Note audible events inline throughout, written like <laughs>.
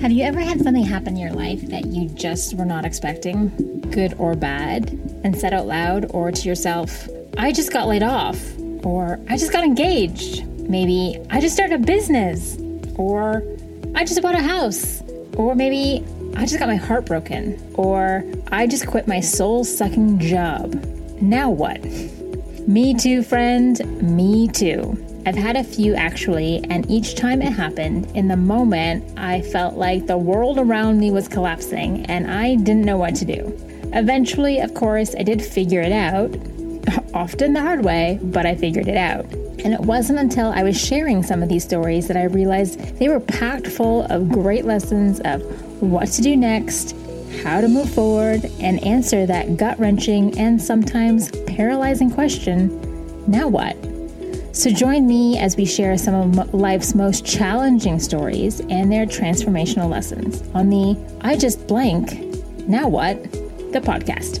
Have you ever had something happen in your life that you just were not expecting, good or bad, and said out loud or to yourself, I just got laid off, or I just got engaged, maybe I just started a business, or I just bought a house, or maybe I just got my heart broken, or I just quit my soul sucking job. Now what? Me too, friend, me too. I've had a few actually, and each time it happened, in the moment, I felt like the world around me was collapsing and I didn't know what to do. Eventually, of course, I did figure it out, <laughs> often the hard way, but I figured it out. And it wasn't until I was sharing some of these stories that I realized they were packed full of great lessons of what to do next, how to move forward, and answer that gut wrenching and sometimes paralyzing question now what? So join me as we share some of life's most challenging stories and their transformational lessons on the I Just Blank, Now What? the podcast.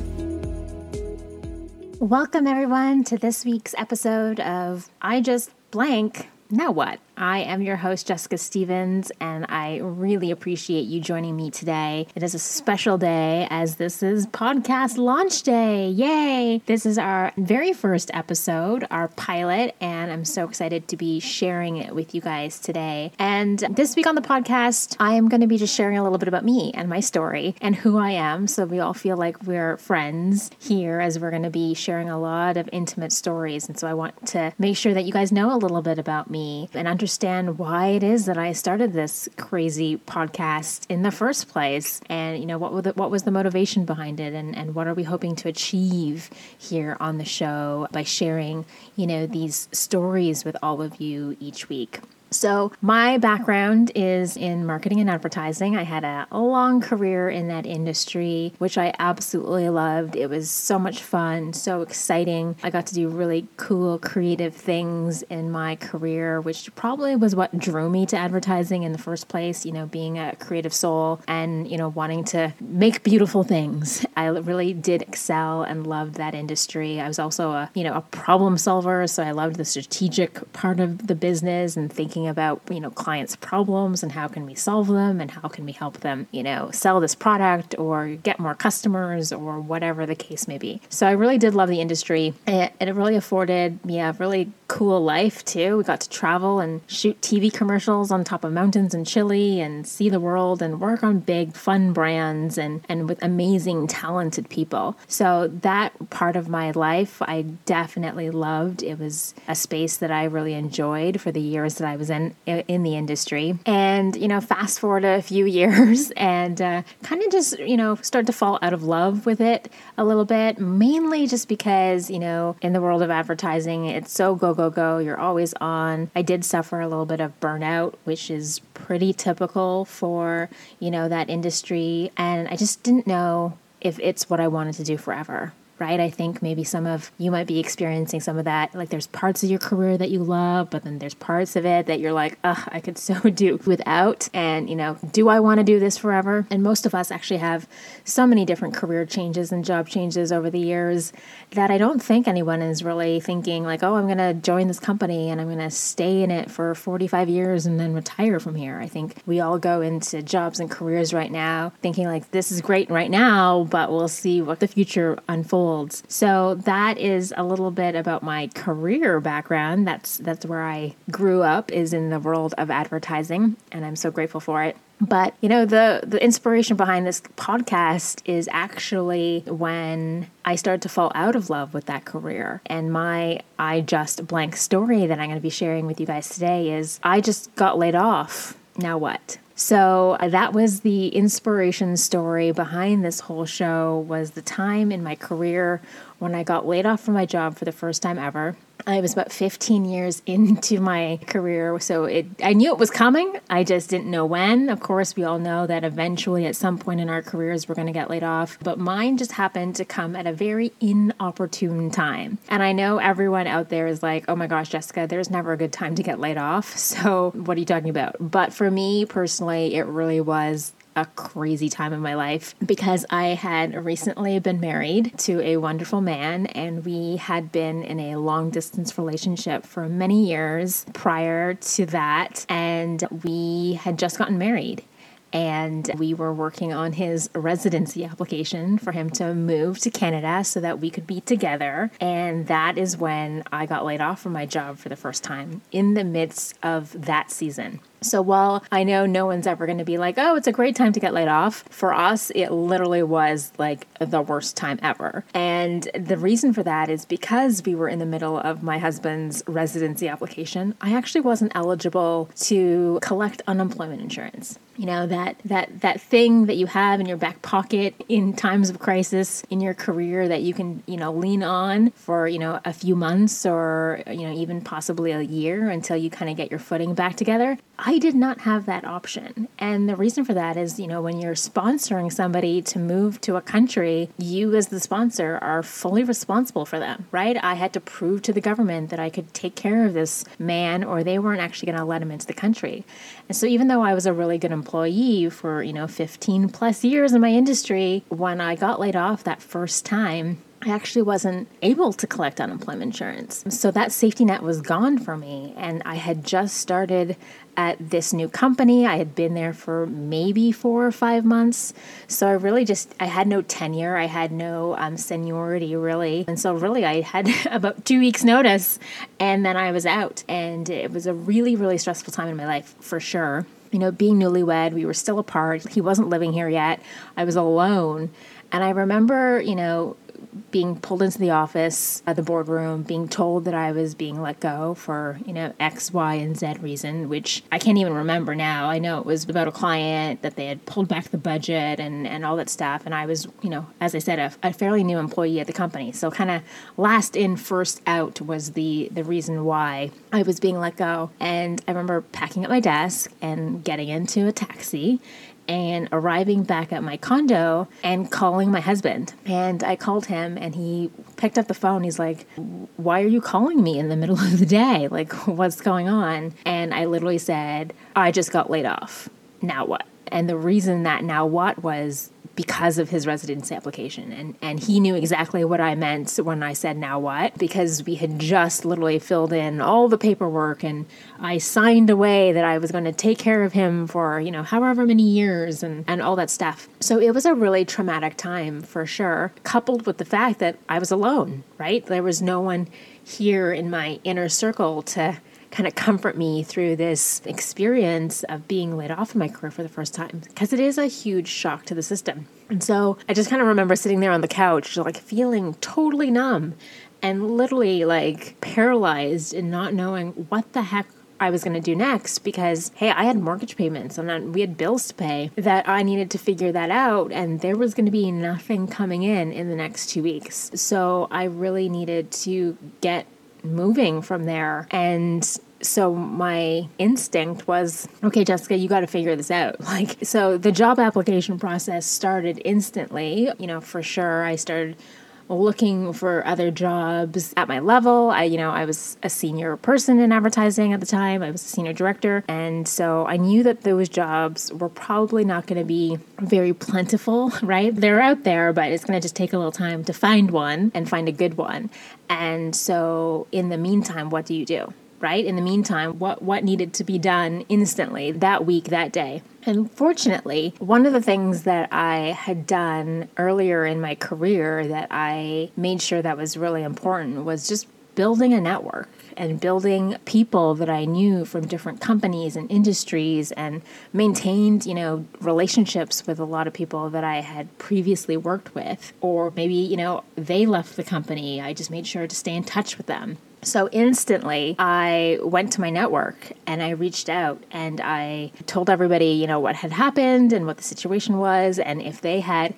Welcome, everyone, to this week's episode of I Just Blank, Now What? I am your host, Jessica Stevens, and I really appreciate you joining me today. It is a special day as this is podcast launch day. Yay! This is our very first episode, our pilot, and I'm so excited to be sharing it with you guys today. And this week on the podcast, I am going to be just sharing a little bit about me and my story and who I am so we all feel like we're friends here as we're going to be sharing a lot of intimate stories. And so I want to make sure that you guys know a little bit about me and understand why it is that I started this crazy podcast in the first place, and you know what the, what was the motivation behind it, and and what are we hoping to achieve here on the show by sharing you know these stories with all of you each week. So, my background is in marketing and advertising. I had a, long career in that industry, which I absolutely loved. It was so much fun, so exciting. I got to do really cool, creative things in my career, which probably was what drew me to advertising in the first place, you know, being a creative soul and, you know, wanting to make beautiful things. I really did excel and loved that industry. I was also a, you know, a problem solver, so I loved the strategic part of the business and thinking thinking about, you know, clients' problems and how can we solve them and how can we help them, you know, sell this product or get more customers or whatever the case may be. So I really did love the industry. It, it really afforded me a really cool life too. We got to travel and shoot TV commercials on top of mountains in Chile and see the world and work on big fun brands and and with amazing talented people. So that part of my life I definitely loved. It was a space that I really enjoyed for the years that I was in in the industry. And you know, fast forward a few <laughs> years and uh, kind of just you know start to fall out of love with it a little bit, mainly just because you know in the world of advertising it's so go go go go. You're always on. I did suffer a little bit of burnout, which is pretty typical for, you know, that industry. And I just didn't know if it's what I wanted to do forever right? I think maybe some of you might be experiencing some of that. Like there's parts of your career that you love, but then there's parts of it that you're like, ugh, I could so <laughs> do without. And, you know, do I want to do this forever? And most of us actually have so many different career changes and job changes over the years that I don't think anyone is really thinking, like, oh, I'm going to join this company and I'm going to stay in it for 45 years and then retire from here. I think we all go into jobs and careers right now thinking, like, this is great right now, but we'll see what the future unfolds so that is a little bit about my career background. That's that's where I grew up is in the world of advertising and I'm so grateful for it. But you know the the inspiration behind this podcast is actually when I started to fall out of love with that career. And my I just blank story that I'm going to be sharing with you guys today is I just got laid off. Now what? So uh, that was the inspiration story behind this whole show was the time in my career when I got laid off from my job for the first time ever. I was about 15 years <laughs> into my career, so it I knew it was coming. I just didn't know when. Of course, we all know that eventually at some point in our careers we're going to get laid off, but mine just happened to come at a very inopportune time. And I know everyone out there is like, "Oh my gosh, Jessica, there's never a good time to get laid off." <laughs> So, what are you talking about? But for me personally, it really was a crazy time in my life because I had recently been married to a wonderful man and we had been in a long distance relationship for many years prior to that and we had just gotten married and we were working on his residency application for him to move to Canada so that we could be together. And that is when I got laid off from my job for the first time in the midst of that season. So while I know no one's ever going to be like, oh, it's a great time to get laid off, for us, it literally was like the worst time ever. And the reason for that is because we were in the middle of my husband's residency application, I actually wasn't eligible to collect unemployment insurance you know that that that thing that you have in your back pocket in times of crisis in your career that you can you know lean on for you know a few months or you know even possibly a year until you kind of get your footing back together. I did not have that option. And the reason for that is you know when you're sponsoring somebody to move to a country you as the sponsor are fully responsible for them right? I had to prove to the government that i could take care of this man or they weren't actually going to let him into the country. And so even though i was a really good employee for, you know, 15 plus years in my industry, when I got laid off that first time, I actually wasn't able to collect unemployment insurance. So that safety net was gone for me. And I had just started at this new company. I had been there for maybe four or five months. So I really just, I had no tenure. I had no um, seniority really. And so really I had <laughs> about two weeks notice and then I was out. And it was a really, really stressful time in my life for sure you know, being newlywed, we were still apart. He wasn't living here yet. I was alone. And I remember, you know, being pulled into the office at the boardroom, being told that I was being let go for, you know, X, Y, and Z reason, which I can't even remember now. I know it was about a client that they had pulled back the budget and, and all that stuff. And I was, you know, as I said, a, a fairly new employee at the company. So kind of last in, first out was the, the reason why I was being let go. And I remember packing up my desk and getting into a taxi and arriving back at my condo and calling my husband. And I called him and he picked up the phone. He's like, Why are you calling me in the middle of the day? <laughs> Like, what's going on? And I literally said, I just got laid off. Now what? And the reason that now what was because of his residency application. And, and he knew exactly what I meant when I said, now what? Because we had just literally filled in all the paperwork and I signed away that I was going to take care of him for, you know, however many years and, and all that stuff. So it was a really traumatic time for sure, coupled with the fact that I was alone, right? There was no one here in my inner circle to kind of comfort me through this experience of being laid off in my career for the first time because it is a huge shock to the system. And so I just kind of remember sitting there on the couch, like feeling totally numb and literally like paralyzed and not knowing what the heck I was going to do next because, hey, I had mortgage payments and we had bills to pay that I needed to figure that out. And there was going to be nothing coming in in the next two weeks. So I really needed to get moving from there. And so my instinct was okay jessica you got to figure this out <laughs> like so the job application process started instantly you know for sure i started looking for other jobs at my level. I, you know, I was a senior person in advertising at the time. I was a senior director. And so I knew that those jobs were probably not going to be very plentiful, <laughs> right? They're out there, but it's going to just take a little time to find one and find a good one. And so in the meantime, what do you do? Right? In the meantime, what, what needed to be done instantly that week, that day. And fortunately, one of the things that I had done earlier in my career that I made sure that was really important was just building a network and building people that I knew from different companies and industries and maintained, you know, relationships with a lot of people that I had previously worked with. Or maybe, you know, they left the company. I just made sure to stay in touch with them. So instantly, I went to my network and I reached out and I told everybody, you know, what had happened and what the situation was, and if they had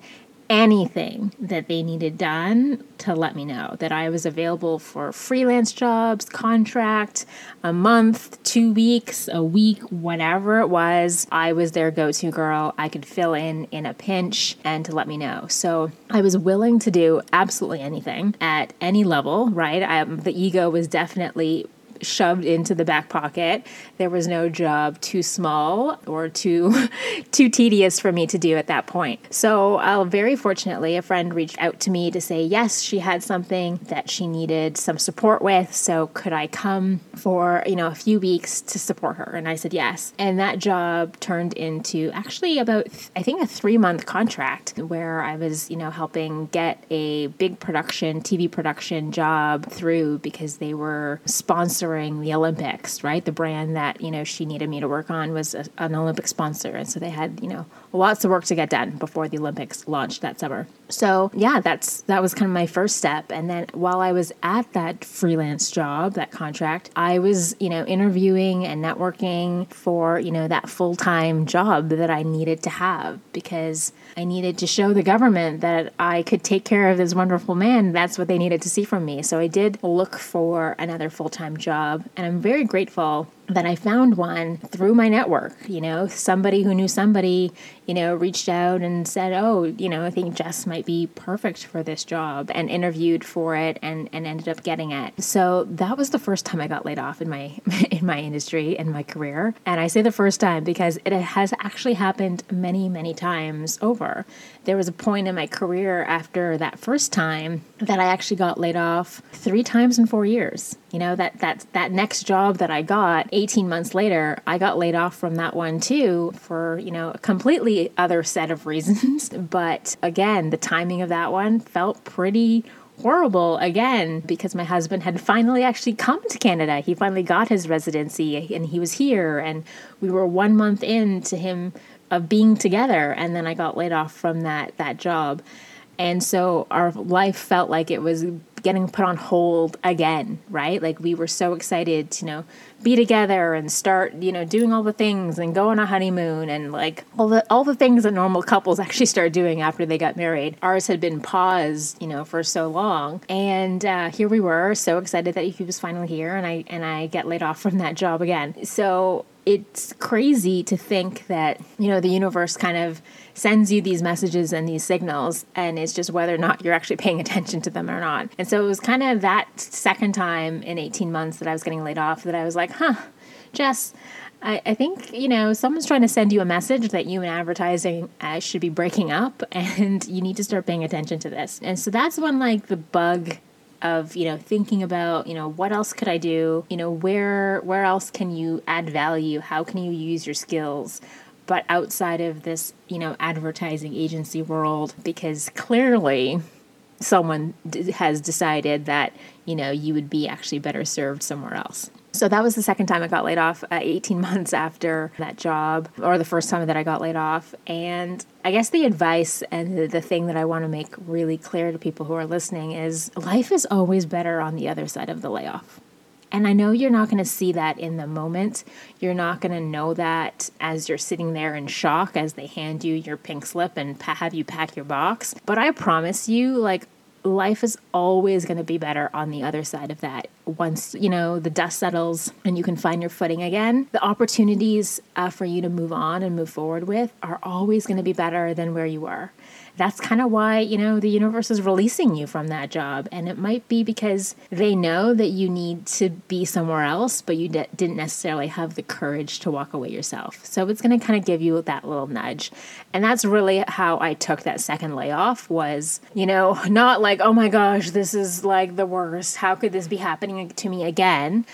anything that they needed done to let me know that I was available for freelance jobs, contract, a month, two weeks, a week, whatever it was. I was their go to girl. I could fill in in a pinch and to let me know. So I was willing to do absolutely anything at any level, right? I, the ego was definitely shoved into the back pocket. There was no job too small or too <laughs> too tedious for me to do at that point. So, uh, very fortunately, a friend reached out to me to say yes, she had something that she needed some support with. So, could I come for you know a few weeks to support her? And I said yes. And that job turned into actually about I think a three month contract where I was you know helping get a big production TV production job through because they were sponsoring the Olympics, right? The brand that, you know, she needed me to work on was a, an Olympic sponsor. And so they had, you know, lots of work to get done before the Olympics launched that summer. So, yeah, that's that was kind of my first step. And then while I was at that freelance job, that contract, I was, you know, interviewing and networking for, you know, that full-time job that I needed to have because I needed to show the government that I could take care of this wonderful man. That's what they needed to see from me. So I did look for another full-time job, and I'm very grateful that I found one through my network. You know, somebody who knew somebody, you know, reached out and said, "Oh, you know, I think Jess might be perfect for this job," and interviewed for it and and ended up getting it. So that was the first time I got laid off in my <laughs> in my industry and my career. And I say the first time because it has actually happened many many times over. There was a point in my career after that first time that I actually got laid off three times in four years. You know that that that next job that I got 18 months later, I got laid off from that one too for, you know, a completely other set of <laughs> reasons. but again, the timing of that one felt pretty horrible again because my husband had finally actually come to Canada. He finally got his residency and he was here and we were 1 month into him of being together and then I got laid off from that that job. And so our life felt like it was getting put on hold again, right? Like we were so excited to, you know, be together and start, you know, doing all the things and go on a honeymoon and like all the all the things that normal couples <laughs> actually start doing after they got married. Ours had been paused, you know, for so long. And uh, here we were, so excited that he was finally here and I and I get laid off from that job again. So it's crazy to think that, you know, the universe kind of sends you these messages and these signals, and it's just whether or not you're actually paying <laughs> attention to them or not. And so it was kind of that second time in 18 months that I was getting laid off that I was like, huh, Jess, I, I think, you know, someone's trying to send you a message that you and advertising uh, should be breaking up, <laughs> and you need to start paying attention to this. And so that's when, like, the bug of you know thinking about you know what else could i do? You know where where else can you add value? How can you use your skills? But outside of this, you know, advertising agency world, because clearly someone d- has decided that, you know, you would be actually better served somewhere else. So that was the second time I got laid off, uh, 18 <laughs> months after that job, or the first time that I got laid off. And I guess the advice and the, the thing that I want to make really clear to people who are listening is life is always better on the other side of the layoff. And I know you're not going to see that in the moment. You're not going to know that as you're sitting there in shock as they hand you your pink slip and have you pack your box. But I promise you, like, life is always going to be better on the other side of that. Once, you know, the dust settles and you can find your footing again, the opportunities uh, for you to move on and move forward with are always going to be better than where you were that's kind of why, you know, the universe is releasing you from that job. And it might be because they know that you need to be somewhere else, but you d- didn't necessarily have the courage to walk away yourself. So it's going to kind of give you that little nudge. And that's really how I took that second layoff was, you know, not like, oh my gosh, this is like the worst. How could this be happening to me again?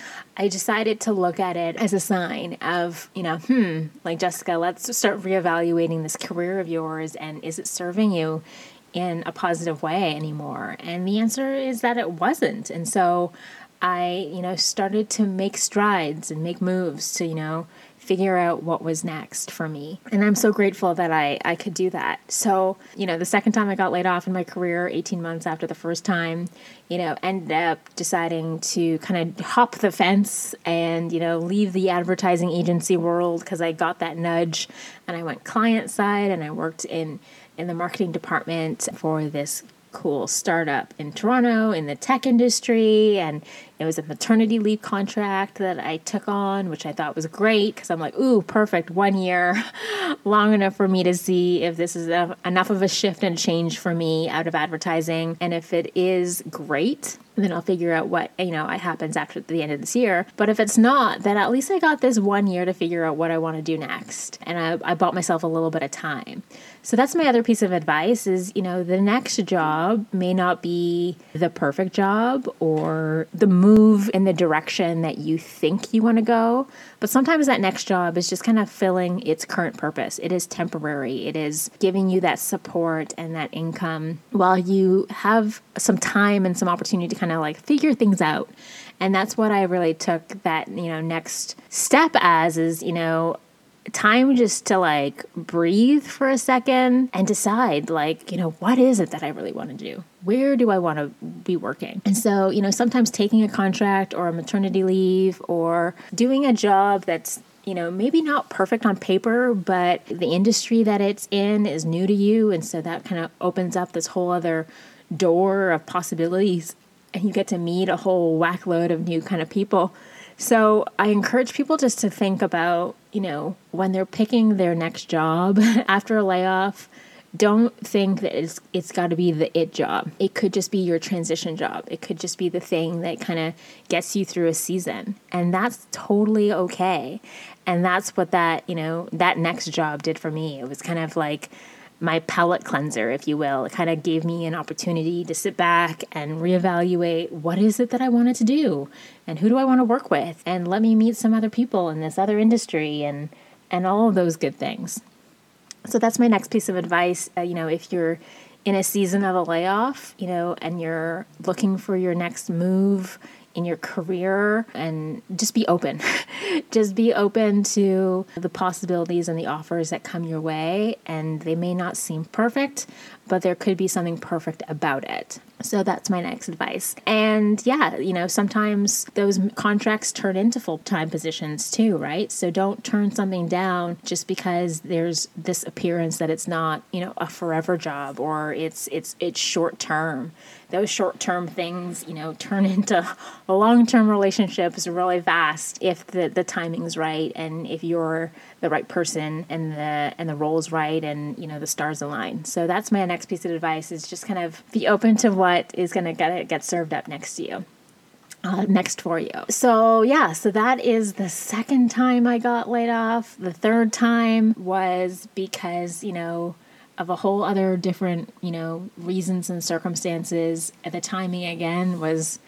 I decided to look at it as a sign of, you know, hmm, like Jessica, let's start reevaluating this career of yours and is it serving you in a positive way anymore? And the answer is that it wasn't. And so I, you know, started to make strides and make moves to, you know, figure out what was next for me. And I'm so grateful that I, I could do that. So, you know, the second time I got laid off in my career, 18 months after the first time, you know, ended up deciding to kind of hop the fence and, you know, leave the advertising agency world because I got that nudge and I went client side and I worked in in the marketing department for this cool startup in Toronto in the tech industry. And it was a maternity leave contract that I took on, which I thought was great because I'm like, ooh, perfect, one year, <laughs> long enough for me to see if this is a, enough of a shift and change for me out of advertising. And if it is great, then I'll figure out what you know happens after the end of this year. But if it's not, then at least I got this one year to figure out what I want to do next, and I, I bought myself a little bit of time. So that's my other piece of advice: is you know the next job may not be the perfect job or the move in the direction that you think you want to go, but sometimes that next job is just kind of filling its current purpose. It is temporary. It is giving you that support and that income while you have some time and some opportunity to kind of like figure things out. And that's what I really took that, you know, next step as is, you know, time just to like breathe for a second and decide like you know what is it that i really want to do? Where do i want to be working? And so you know sometimes taking a contract or a maternity leave or doing a job that's you know maybe not perfect on paper but the industry that it's in is new to you and so that kind of opens up this whole other door of possibilities and you get to meet a whole whack load of new kind of people. So I encourage people just to think about, you know, when they're picking their next job <laughs> after a layoff, don't think that it's it's got to be the it job. It could just be your transition job. It could just be the thing that kind of gets you through a season. And that's totally okay. And that's what that, you know, that next job did for me. It was kind of like my palate cleanser, if you will. It kind of gave me an opportunity to sit back and reevaluate what is it that I wanted to do and who do I want to work with and let me meet some other people in this other industry and and all of those good things. So that's my next piece of advice. Uh, you know, if you're in a season of a layoff, you know, and you're looking for your next move, in your career and just be open. <laughs> just be open to the possibilities and the offers that come your way. And they may not seem perfect, but there could be something perfect about it. So that's my next advice. And yeah, you know, sometimes those contracts turn into full time positions too, right? So don't turn something down just because there's this appearance that it's not, you know, a forever job or it's it's it's short term. Those short term things, you know, turn <laughs> into long term relationships really fast if the, the timing's right and if you're the right person and the and the role's right and you know the stars align. So that's my next piece of advice is just kind of be open to what is going to get get served up next to you. Uh, next for you. So, yeah, so that is the second time I got laid off. The third time was because, you know, of a whole other different, you know, reasons and circumstances. The timing again was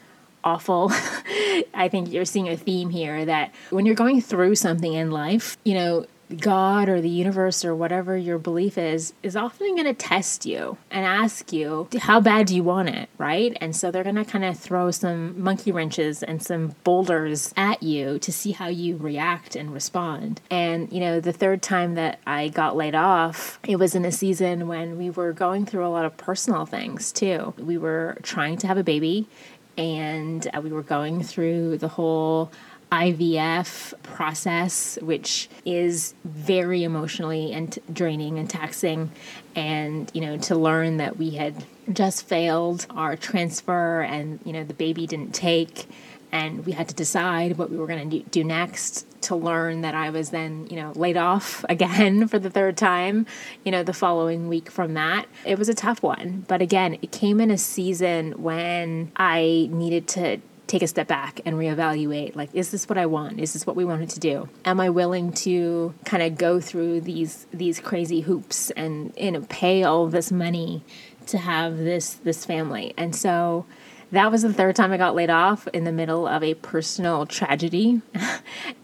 awful. <laughs> I think you're seeing a theme here that when you're going through something in life, you know, God or the universe or whatever your belief is, is often going to test you and ask you, how bad do you want it? Right. And so they're going to kind of throw some monkey wrenches and some boulders at you to see how you react and respond. And, you know, the third time that I got laid off, it was in a season when we were going through a lot of personal things too. We were trying to have a baby and uh, we were going through the whole IVF process, which is very emotionally and draining and taxing. And, you know, to learn that we had just failed our transfer and, you know, the baby didn't take and we had to decide what we were going to do next to learn that I was then, you know, laid off <laughs> again for the third time, you know, the following week from that. It was a tough one. But again, it came in a season when I needed to take a step back and reevaluate like is this what i want is this what we wanted to do am i willing to kind of go through these these crazy hoops and you know pay all this money to have this this family and so that was the third time i got laid off in the middle of a personal tragedy. <laughs>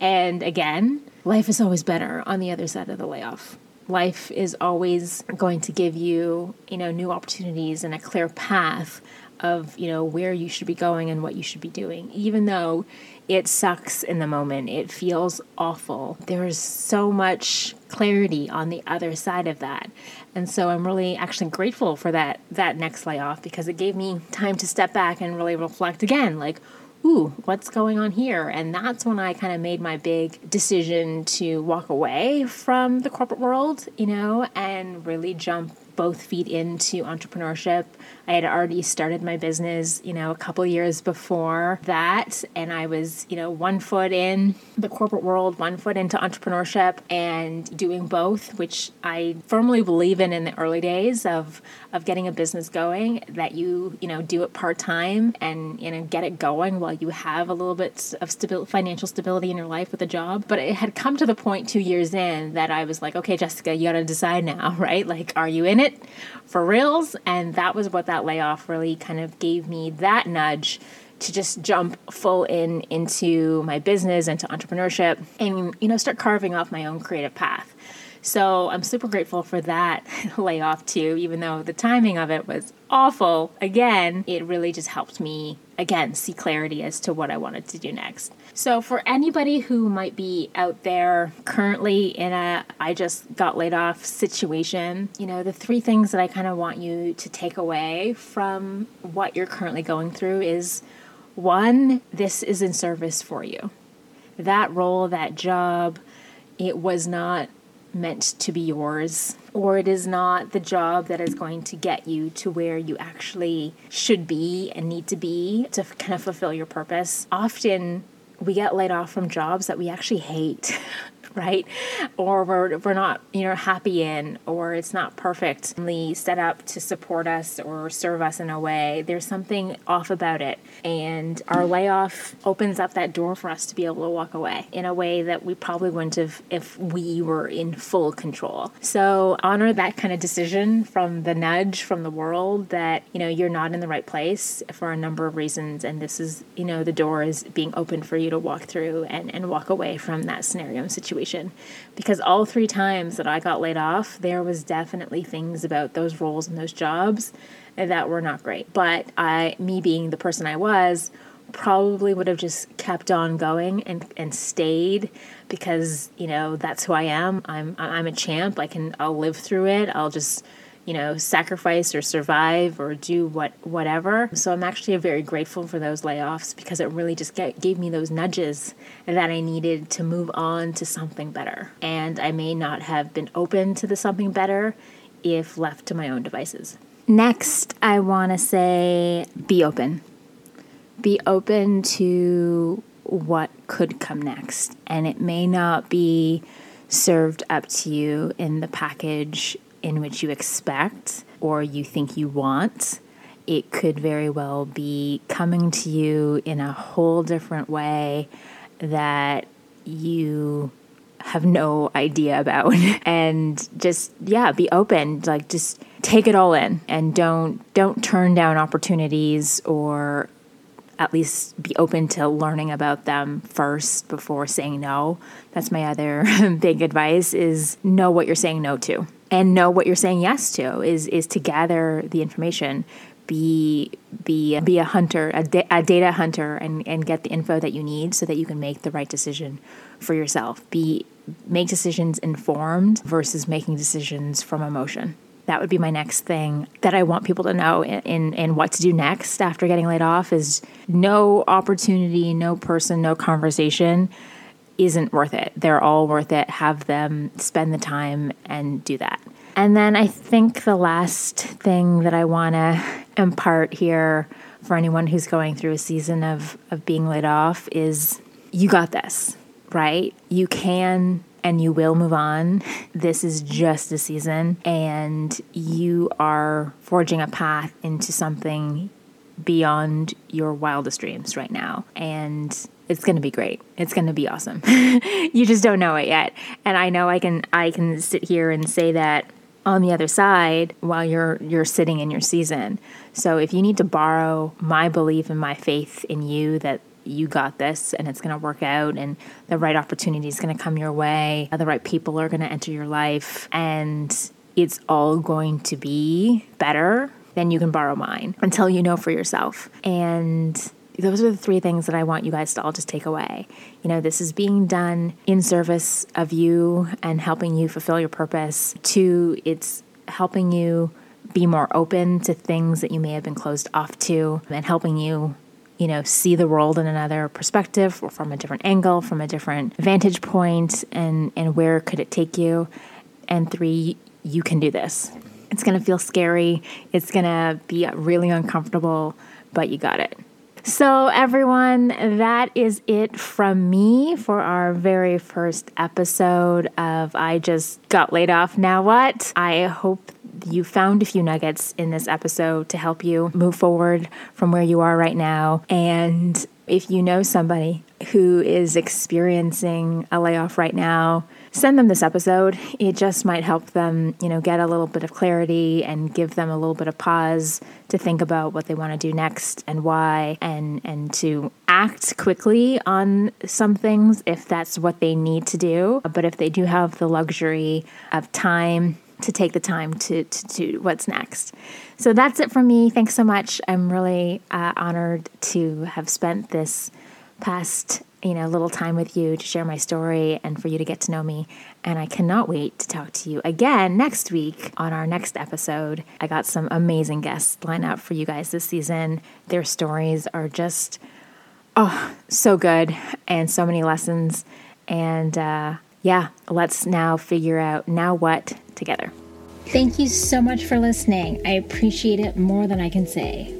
And again life is always better on the other side of the layoff. Life is always going to give you you know new opportunities and a clear path of you know where you should be going and what you should be doing. Even though it sucks in the moment it feels awful. There's so much clarity on the other side of that. And so i'm really actually grateful for that that next layoff because it gave me time to step back and really reflect again like ooh, what's going on here? And that's when I kind of made my big decision to walk away from the corporate world, you know, and really jump both feed into entrepreneurship. I had already started my business, you know, a couple years before that. And I was, you know, one foot in the corporate world, one foot into entrepreneurship and doing both, which I firmly believe in in the early days of, of getting a business going, that you, you know, do it part time and, you know, get it going while you have a little bit of stabil- financial stability in your life with a job. But it had come to the point two years in that I was like, okay, Jessica, you got to decide now, <laughs> right? Like, are you in it for reals? And that was what that layoff really kind of gave me that nudge to just jump full in into my business into entrepreneurship and you know start carving off my own creative path so I'm super grateful for that <laughs> layoff too, even though the timing of it was awful. Again, it really just helped me, again, see clarity as to what I wanted to do next. So for anybody who might be out there currently in a I just got laid off situation, you know, the three things that I kind of want you to take away from what you're currently going through is one, this is in service for you. That role, that job, it was not meant to be yours, or it is not the job that is going to get you to where you actually should be and need to be to kind of fulfill your purpose. Often we get laid off from jobs that we actually hate. <laughs> right? Or we're, we're not, you know, happy in, or it's not perfectly set up to support us or serve us in a way. There's something off about it. And our layoff opens up that door for us to be able to walk away in a way that we probably wouldn't have if we were in full control. So honor that kind of decision from the nudge from the world that, you know, you're not in the right place for a number of reasons. And this is, you know, the door is being opened for you to walk through and, and walk away from that scenario and situation situation because all three times that I got laid off, there was definitely things about those roles and those jobs that were not great. But I, me being the person I was, probably would have just kept on going and, and stayed because you know that's who I am. I'm I'm a champ. I can I'll live through it. I'll just you know, sacrifice or survive or do what whatever. So I'm actually very grateful for those layoffs because it really just get, gave me those nudges that I needed to move on to something better. And I may not have been open to the something better if left to my own devices. Next, I want to say be open. Be open to what could come next. And it may not be served up to you in the package in which you expect or you think you want. It could very well be coming to you in a whole different way that you have no idea about. <laughs> And just yeah be open. Like just take it all in and don't don't turn down opportunities or at least be open to learning about them first before saying no. That's my other <laughs> big advice is know what you're saying no to and know what you're saying yes to is is to gather the information. Be be be a hunter a, da- a, data hunter and and get the info that you need so that you can make the right decision for yourself. Be make decisions informed versus making decisions from emotion. That would be my next thing that I want people to know in, in, in what to do next after getting laid off is no opportunity, no person, no conversation isn't worth it. They're all worth it. Have them spend the time and do that. And then I think the last thing that I want to impart here for anyone who's going through a season of, of being laid off is you got this, right? You can and you will move on. This is just a season, and you are forging a path into something beyond your wildest dreams right now. And it's going to be great. It's going to be awesome. <laughs> you just don't know it yet. And I know I can I can sit here and say that on the other side while you're you're sitting in your season. So if you need to borrow my belief and my faith in you that you got this and it's going to work out and the right opportunity is going to come your way, uh, the right people are going to enter your life and it's all going to be better, then you can borrow mine until you know for yourself. And those are the three things that I want you guys to all just take away. You know, this is being done in service of you and helping you fulfill your purpose. Two, it's helping you be more open to things that you may have been closed off to and helping you you know see the world in another perspective or from a different angle from a different vantage point and and where could it take you and three you can do this It's going to feel scary. It's going to be really uncomfortable, but you got it. So, everyone, that is it from me for our very first episode of I Just Got Laid Off. Now, what? I hope you found a few nuggets in this episode to help you move forward from where you are right now. And if you know somebody who is experiencing a layoff right now, send them this episode. It just might help them, you know, get a little bit of clarity and give them a little bit of pause to think about what they want to do next and why and and to act quickly on some things if that's what they need to do. But if they do have the luxury of time to take the time to, to do what's next. So that's it from me. Thanks so much. I'm really uh, honored to have spent this past you know little time with you to share my story and for you to get to know me. And i cannot wait to talk to you again next week on our next episode. I got some amazing guests lined up for you guys this season. Their stories are just oh so good and so many lessons. And uh, yeah let's now figure out now what together. Thank you so much for listening. I appreciate it more than i can say